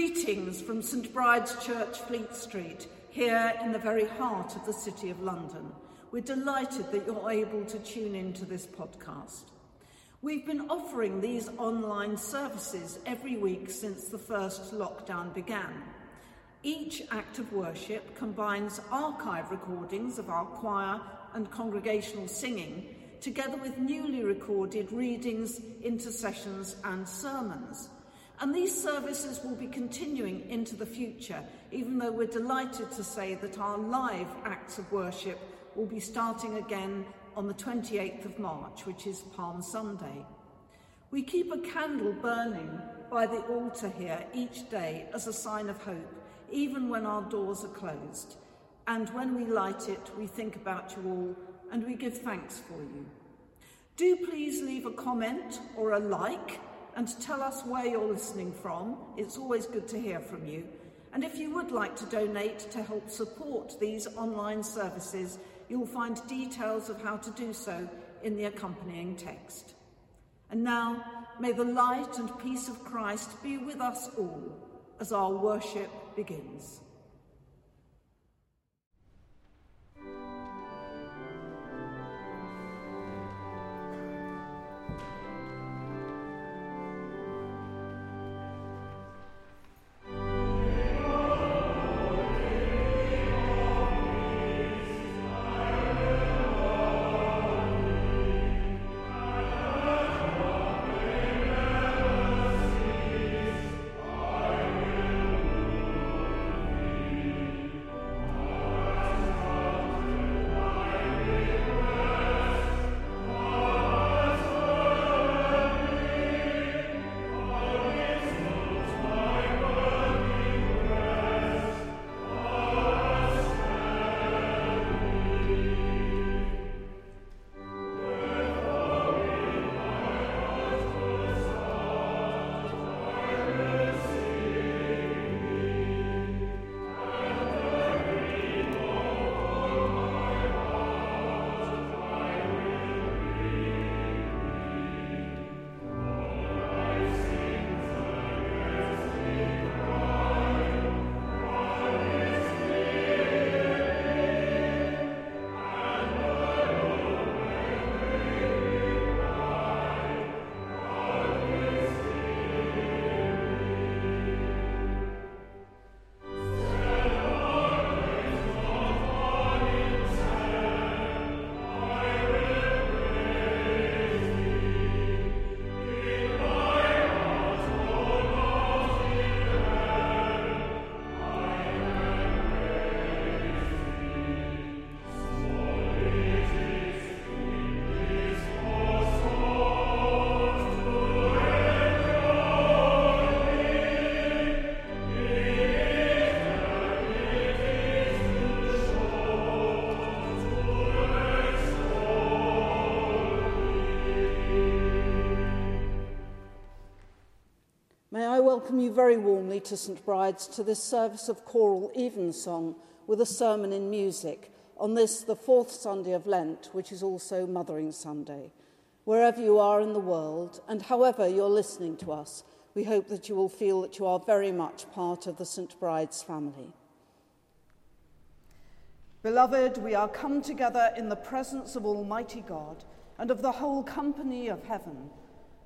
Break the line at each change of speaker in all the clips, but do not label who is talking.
Greetings from St Bride's Church, Fleet Street, here in the very heart of the City of London. We're delighted that you're able to tune in to this podcast. We've been offering these online services every week since the first lockdown began. Each act of worship combines archive recordings of our choir and congregational singing, together with newly recorded readings, intercessions, and sermons. And these services will be continuing into the future, even though we're delighted to say that our live acts of worship will be starting again on the 28th of March, which is Palm Sunday. We keep a candle burning by the altar here each day as a sign of hope, even when our doors are closed. And when we light it, we think about you all and we give thanks for you. Do please leave a comment or a like and tell us where you're listening from. It's always good to hear from you. And if you would like to donate to help support these online services, you'll find details of how to do so in the accompanying text. And now, may the light and peace of Christ be with us all as our worship begins. Welcome you very warmly to St Bride's to this service of choral evensong with a sermon in music on this, the fourth Sunday of Lent, which is also Mothering Sunday. Wherever you are in the world and however you're listening to us, we hope that you will feel that you are very much part of the St Bride's family. Beloved, we are come together in the presence of Almighty God and of the whole company of heaven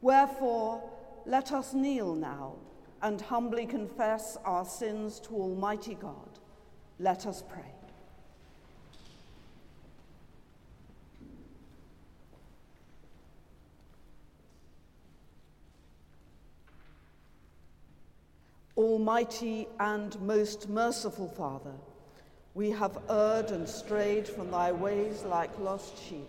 Wherefore, let us kneel now and humbly confess our sins to Almighty God. Let us pray. Almighty and most merciful Father, we have erred and strayed from thy ways like lost sheep.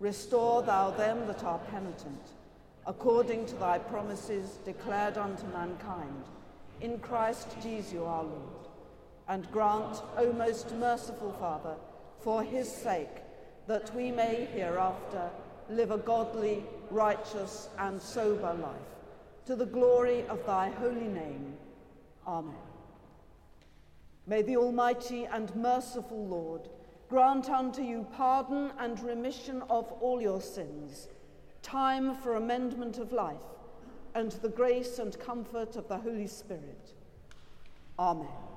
Restore thou them that are penitent, according to thy promises declared unto mankind in Christ Jesus our Lord. And grant, O most merciful Father, for his sake, that we may hereafter live a godly, righteous, and sober life, to the glory of thy holy name. Amen. May the Almighty and merciful Lord grant unto you pardon and remission of all your sins, time for amendment of life and the grace and comfort of the Holy Spirit. Amen.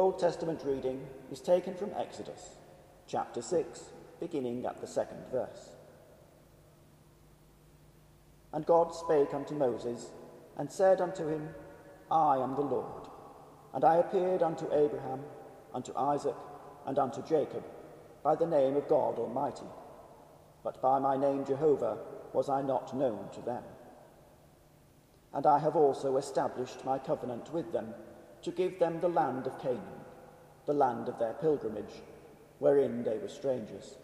Old Testament reading is taken from Exodus, chapter 6, beginning at the second verse. And God spake unto Moses, and said unto him, I am the Lord. And I appeared unto Abraham, unto Isaac, and unto Jacob, by the name of God Almighty. But by my name Jehovah was I not known to them. And I have also established my covenant with them, to give them the land of Canaan, the land of their pilgrimage, wherein they were strangers.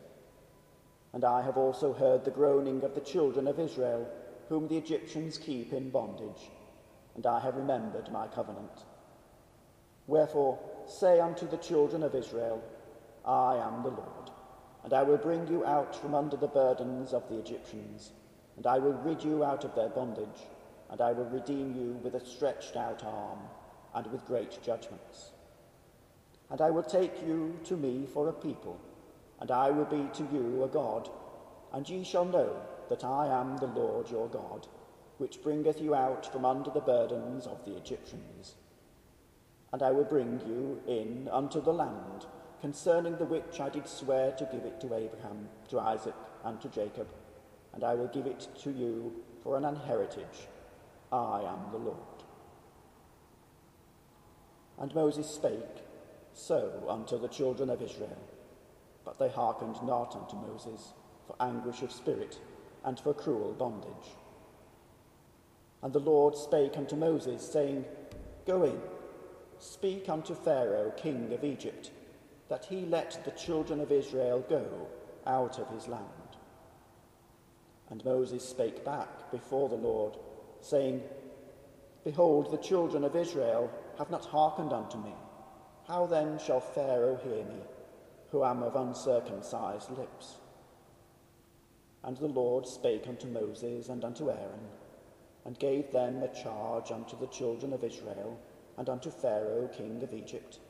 And I have also heard the groaning of the children of Israel, whom the Egyptians keep in bondage, and I have remembered my covenant. Wherefore, say unto the children of Israel, I am the Lord, and I will bring you out from under the burdens of the Egyptians, and I will rid you out of their bondage, and I will redeem you with a stretched out arm, and with great judgments. And I will take you to me for a people, and I will be to you a God, and ye shall know that I am the Lord your God, which bringeth you out from under the burdens of the Egyptians. And I will bring you in unto the land, concerning the which I did swear to give it to Abraham, to Isaac, and to Jacob, and I will give it to you for an inheritance. I am the Lord. And Moses spake so unto the children of Israel, but they hearkened not unto Moses for anguish of spirit and for cruel bondage. And the Lord spake unto Moses, saying, Go in, speak unto Pharaoh, king of Egypt, that he let the children of Israel go out of his land. And Moses spake back before the Lord, saying, Behold, the children of Israel have not hearkened unto me. How then shall Pharaoh hear me, who am of uncircumcised lips? And the Lord spake unto Moses and unto Aaron, and gave them a charge unto the children of Israel and unto Pharaoh king of Egypt,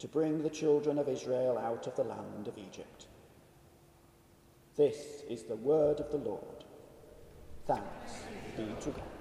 to bring the children of Israel out of the land of Egypt. This is the word of the Lord. Thanks be to God.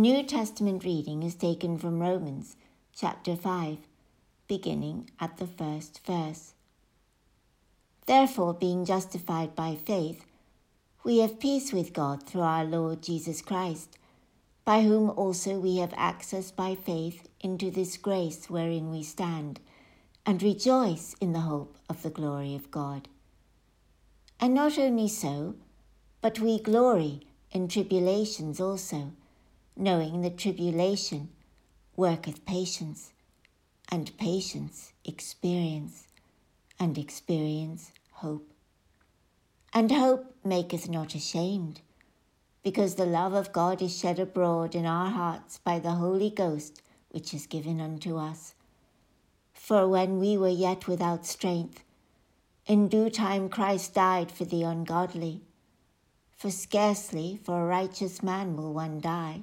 New Testament reading is taken from Romans chapter 5, beginning at the first verse. Therefore, being justified by faith, we have peace with God through our Lord Jesus Christ, by whom also we have access by faith into this grace wherein we stand, and rejoice in the hope of the glory of God. And not only so, but we glory in tribulations also knowing that tribulation worketh patience, and patience experience, and experience hope. And hope maketh not ashamed, because the love of God is shed abroad in our hearts by the Holy Ghost which is given unto us. For when we were yet without strength, in due time Christ died for the ungodly. For scarcely for a righteous man will one die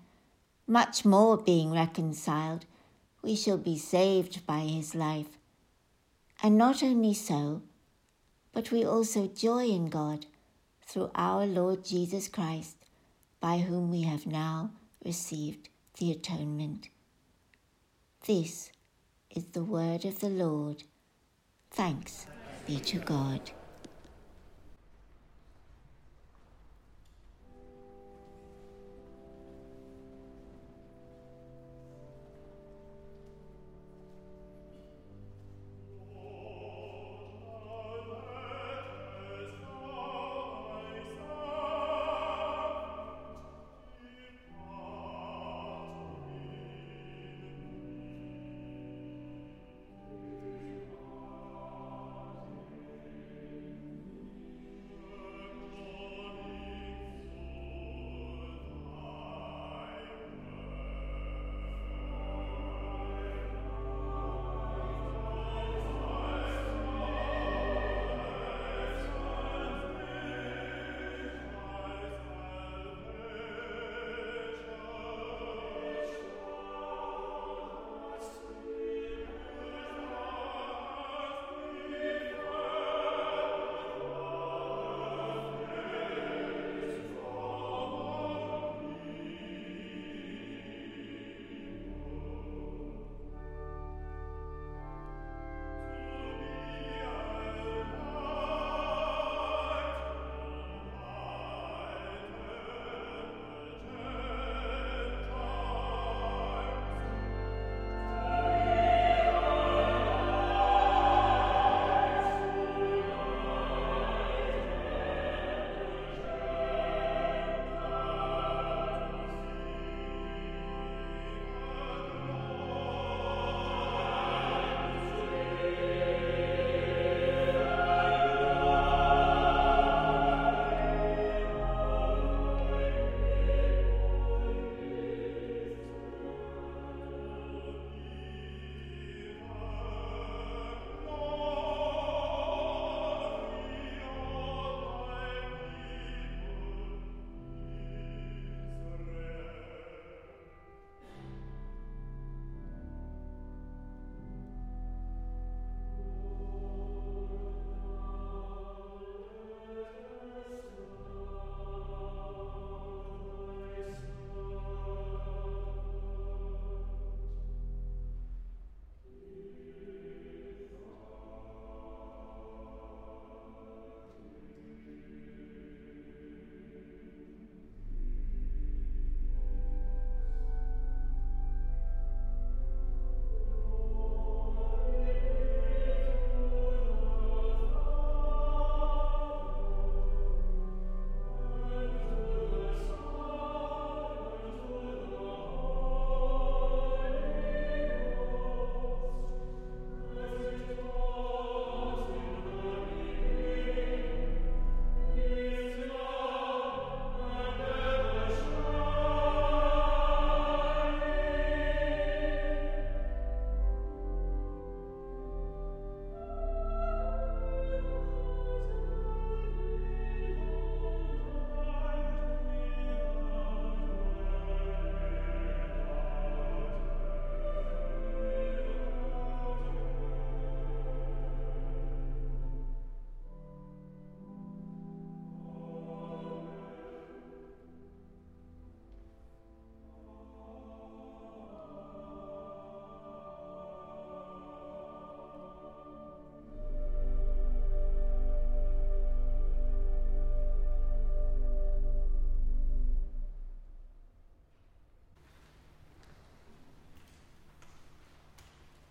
much more being reconciled, we shall be saved by his life. And not only so, but we also joy in God through our Lord Jesus Christ, by whom we have now received the atonement. This is the word of the Lord. Thanks be to God.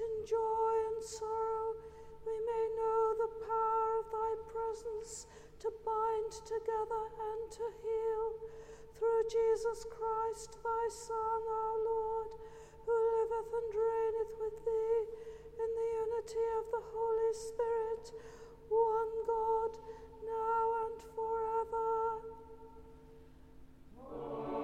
in joy and sorrow we may know the power of thy presence to bind together and to heal through Jesus Christ, thy Son, our Lord, who liveth and reigneth with thee in the unity of the Holy Spirit, one God, now and forever. O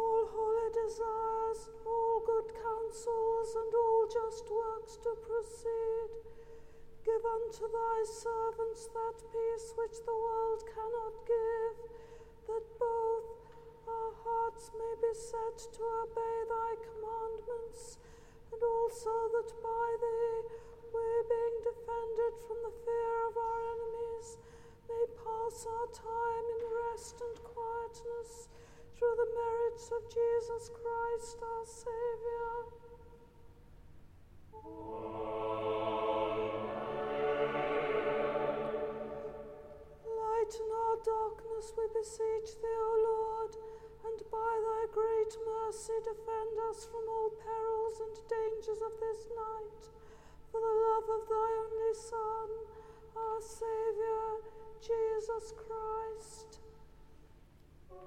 all holy desires, all good counsels, and all just works
to proceed. Give unto thy servants that peace which the world cannot give, that both our hearts may be set to obey thy commandments, and also that by thee we, being defended from the fear of our enemies, may pass our time in rest and quietness through the merits of Jesus Christ our Saviour. Lighten our darkness, we beseech thee, O Lord, and by thy great mercy defend us from all perils and dangers of this night, for the love of thy only Son, our Saviour, Jesus Christ.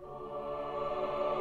ああ。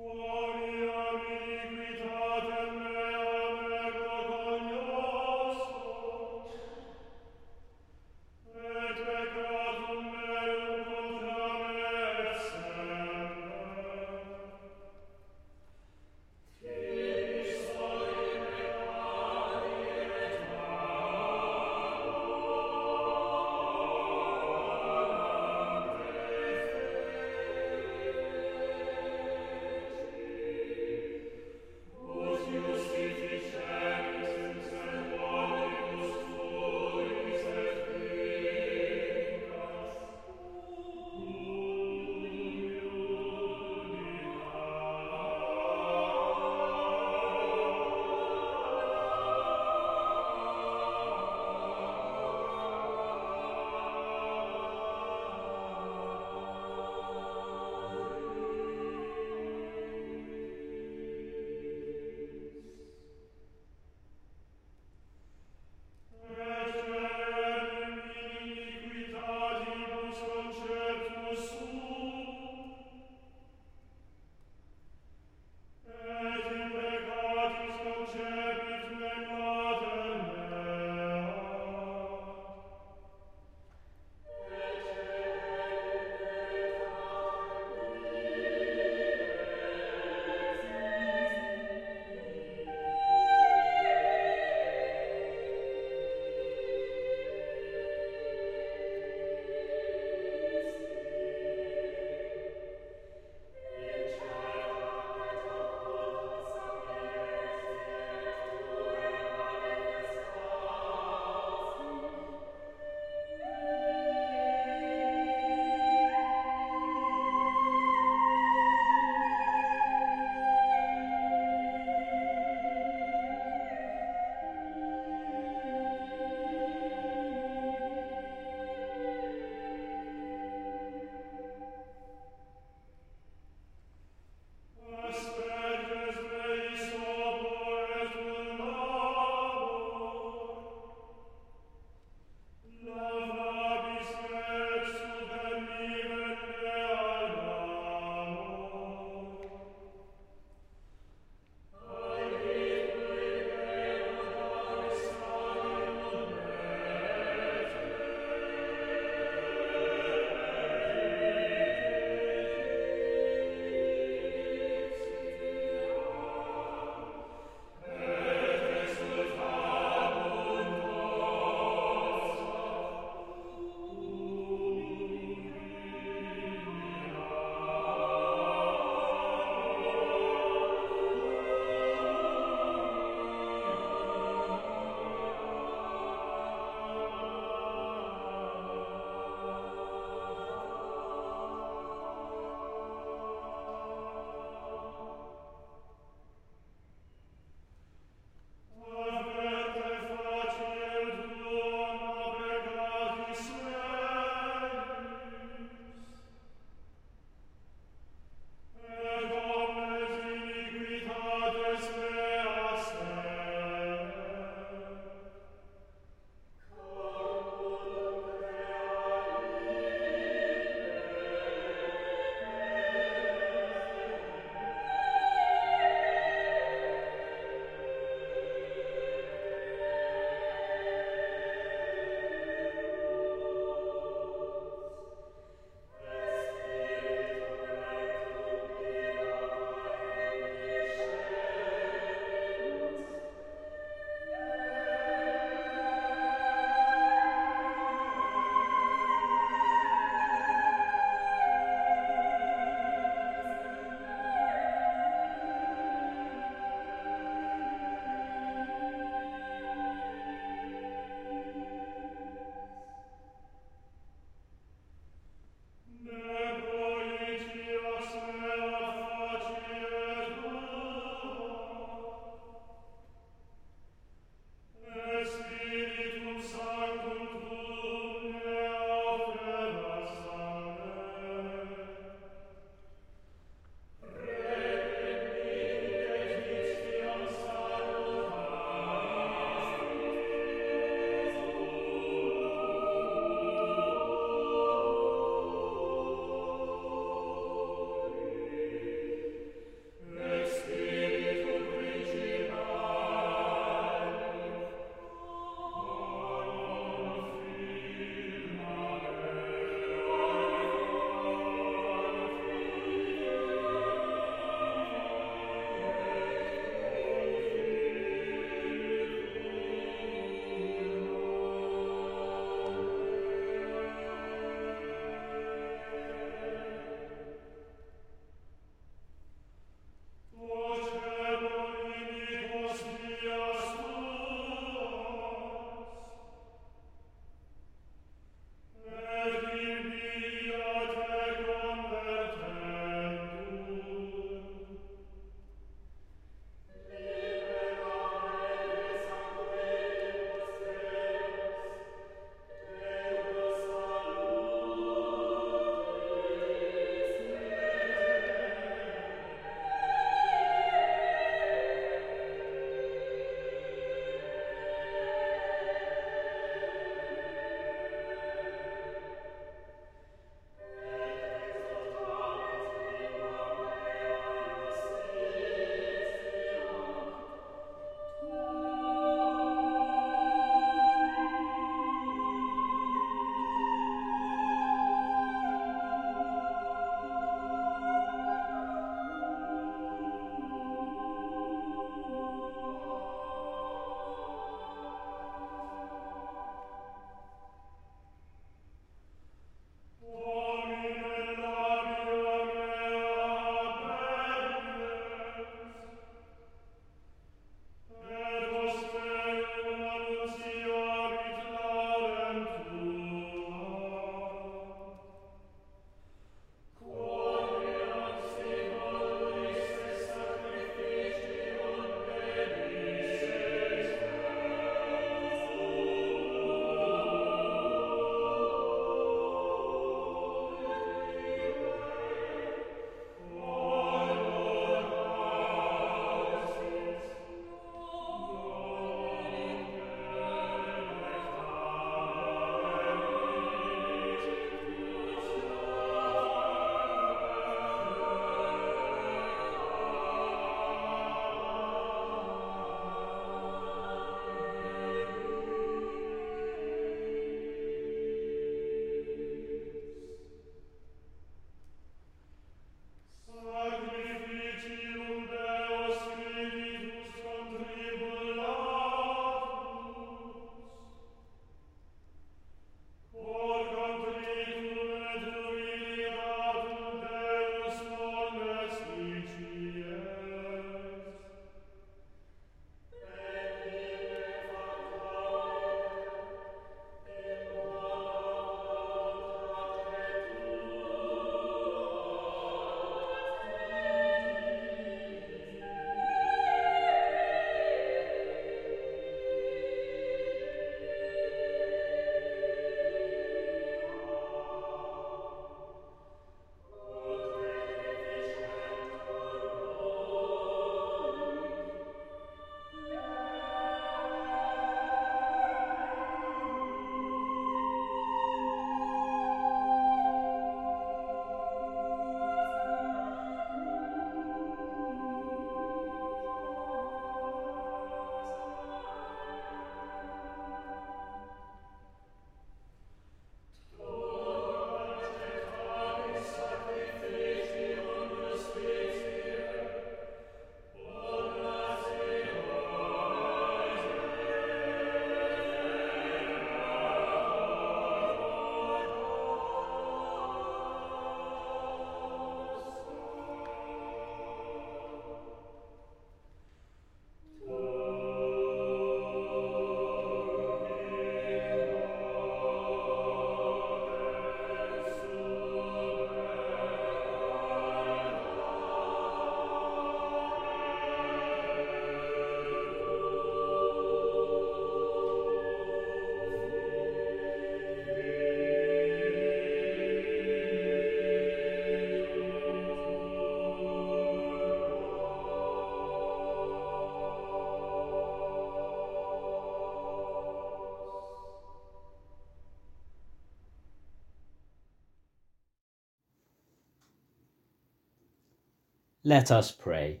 Let us pray.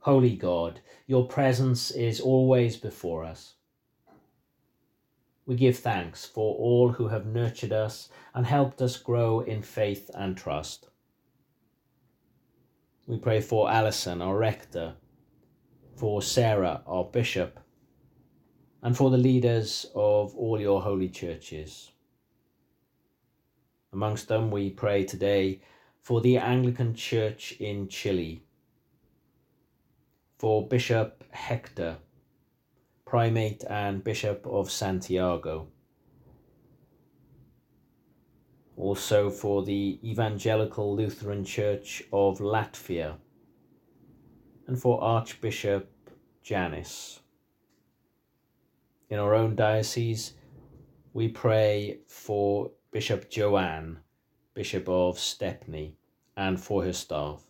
Holy God, your presence is always before us. We give thanks for all who have nurtured us and helped us grow in faith and trust. We pray for Alison, our rector, for Sarah, our bishop, and for the leaders of all your holy churches. Amongst them, we pray today for the Anglican Church in Chile, for Bishop Hector, Primate and Bishop of Santiago, also for the Evangelical Lutheran Church of Latvia, and for Archbishop Janis. In our own diocese, we pray for Bishop Joanne, Bishop of Stepney, and for her staff.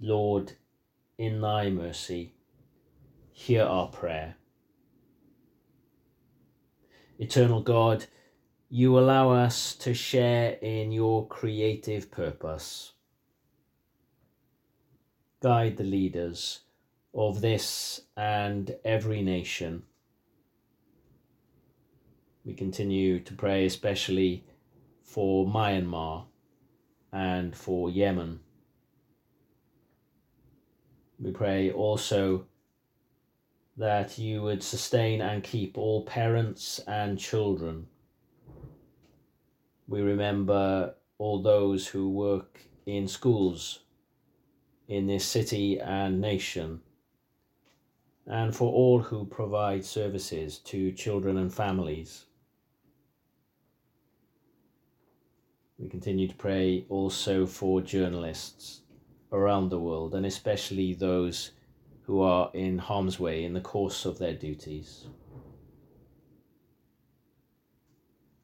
Lord, in thy mercy, hear our prayer. Eternal God, you allow us to share in your creative purpose. Guide the leaders of this and every nation. We continue to pray especially for Myanmar and for Yemen. We pray also that you would sustain and keep all parents and children. We remember all those who work in schools in this city and nation, and for all who provide services to children and families. We continue to pray also for journalists around the world, and especially those who are in harm's way in the course of their duties.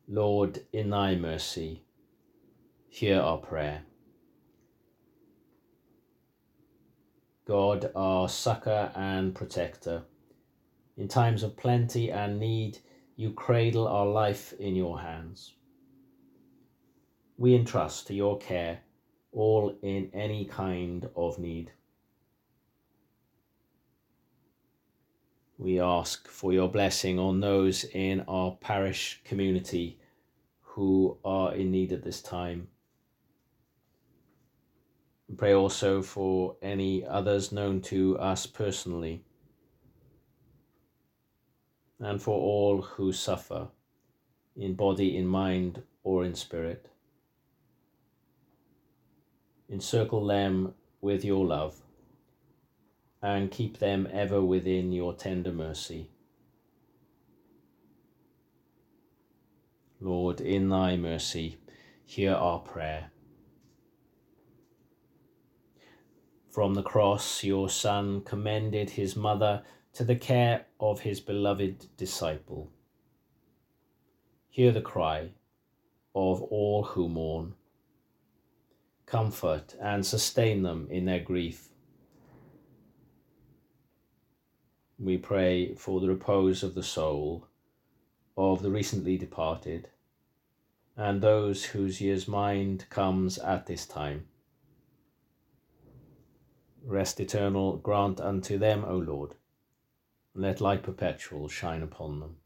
Lord, in thy mercy, hear our prayer. God, our succor and protector, in times of plenty and need, you cradle our life in your hands. We entrust to your care all in any kind of need. We ask for your blessing on those in our parish community who are in need at this time. We pray also for any others known to us personally and for all who suffer in body, in mind, or in spirit encircle them with your love, and keep them ever within your tender mercy. Lord, in thy mercy, hear our prayer. From the cross, your Son commended his mother to the care of his beloved disciple. Hear the cry of all who mourn comfort, and sustain them in their grief. We pray for the repose of the soul of the recently departed and those whose year's mind comes at this time. Rest eternal grant unto them, O Lord, let light perpetual shine upon them.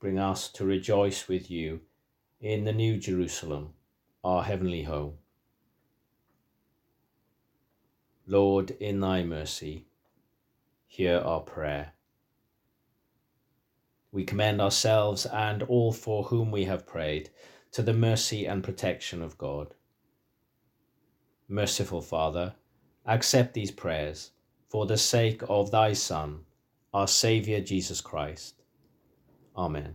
Bring us to rejoice with you in the New Jerusalem, our heavenly home. Lord, in thy mercy, hear our prayer. We commend ourselves and all for whom we have prayed to the mercy and protection of God. Merciful Father, accept these prayers for the sake of thy Son, our Saviour Jesus Christ. Amen.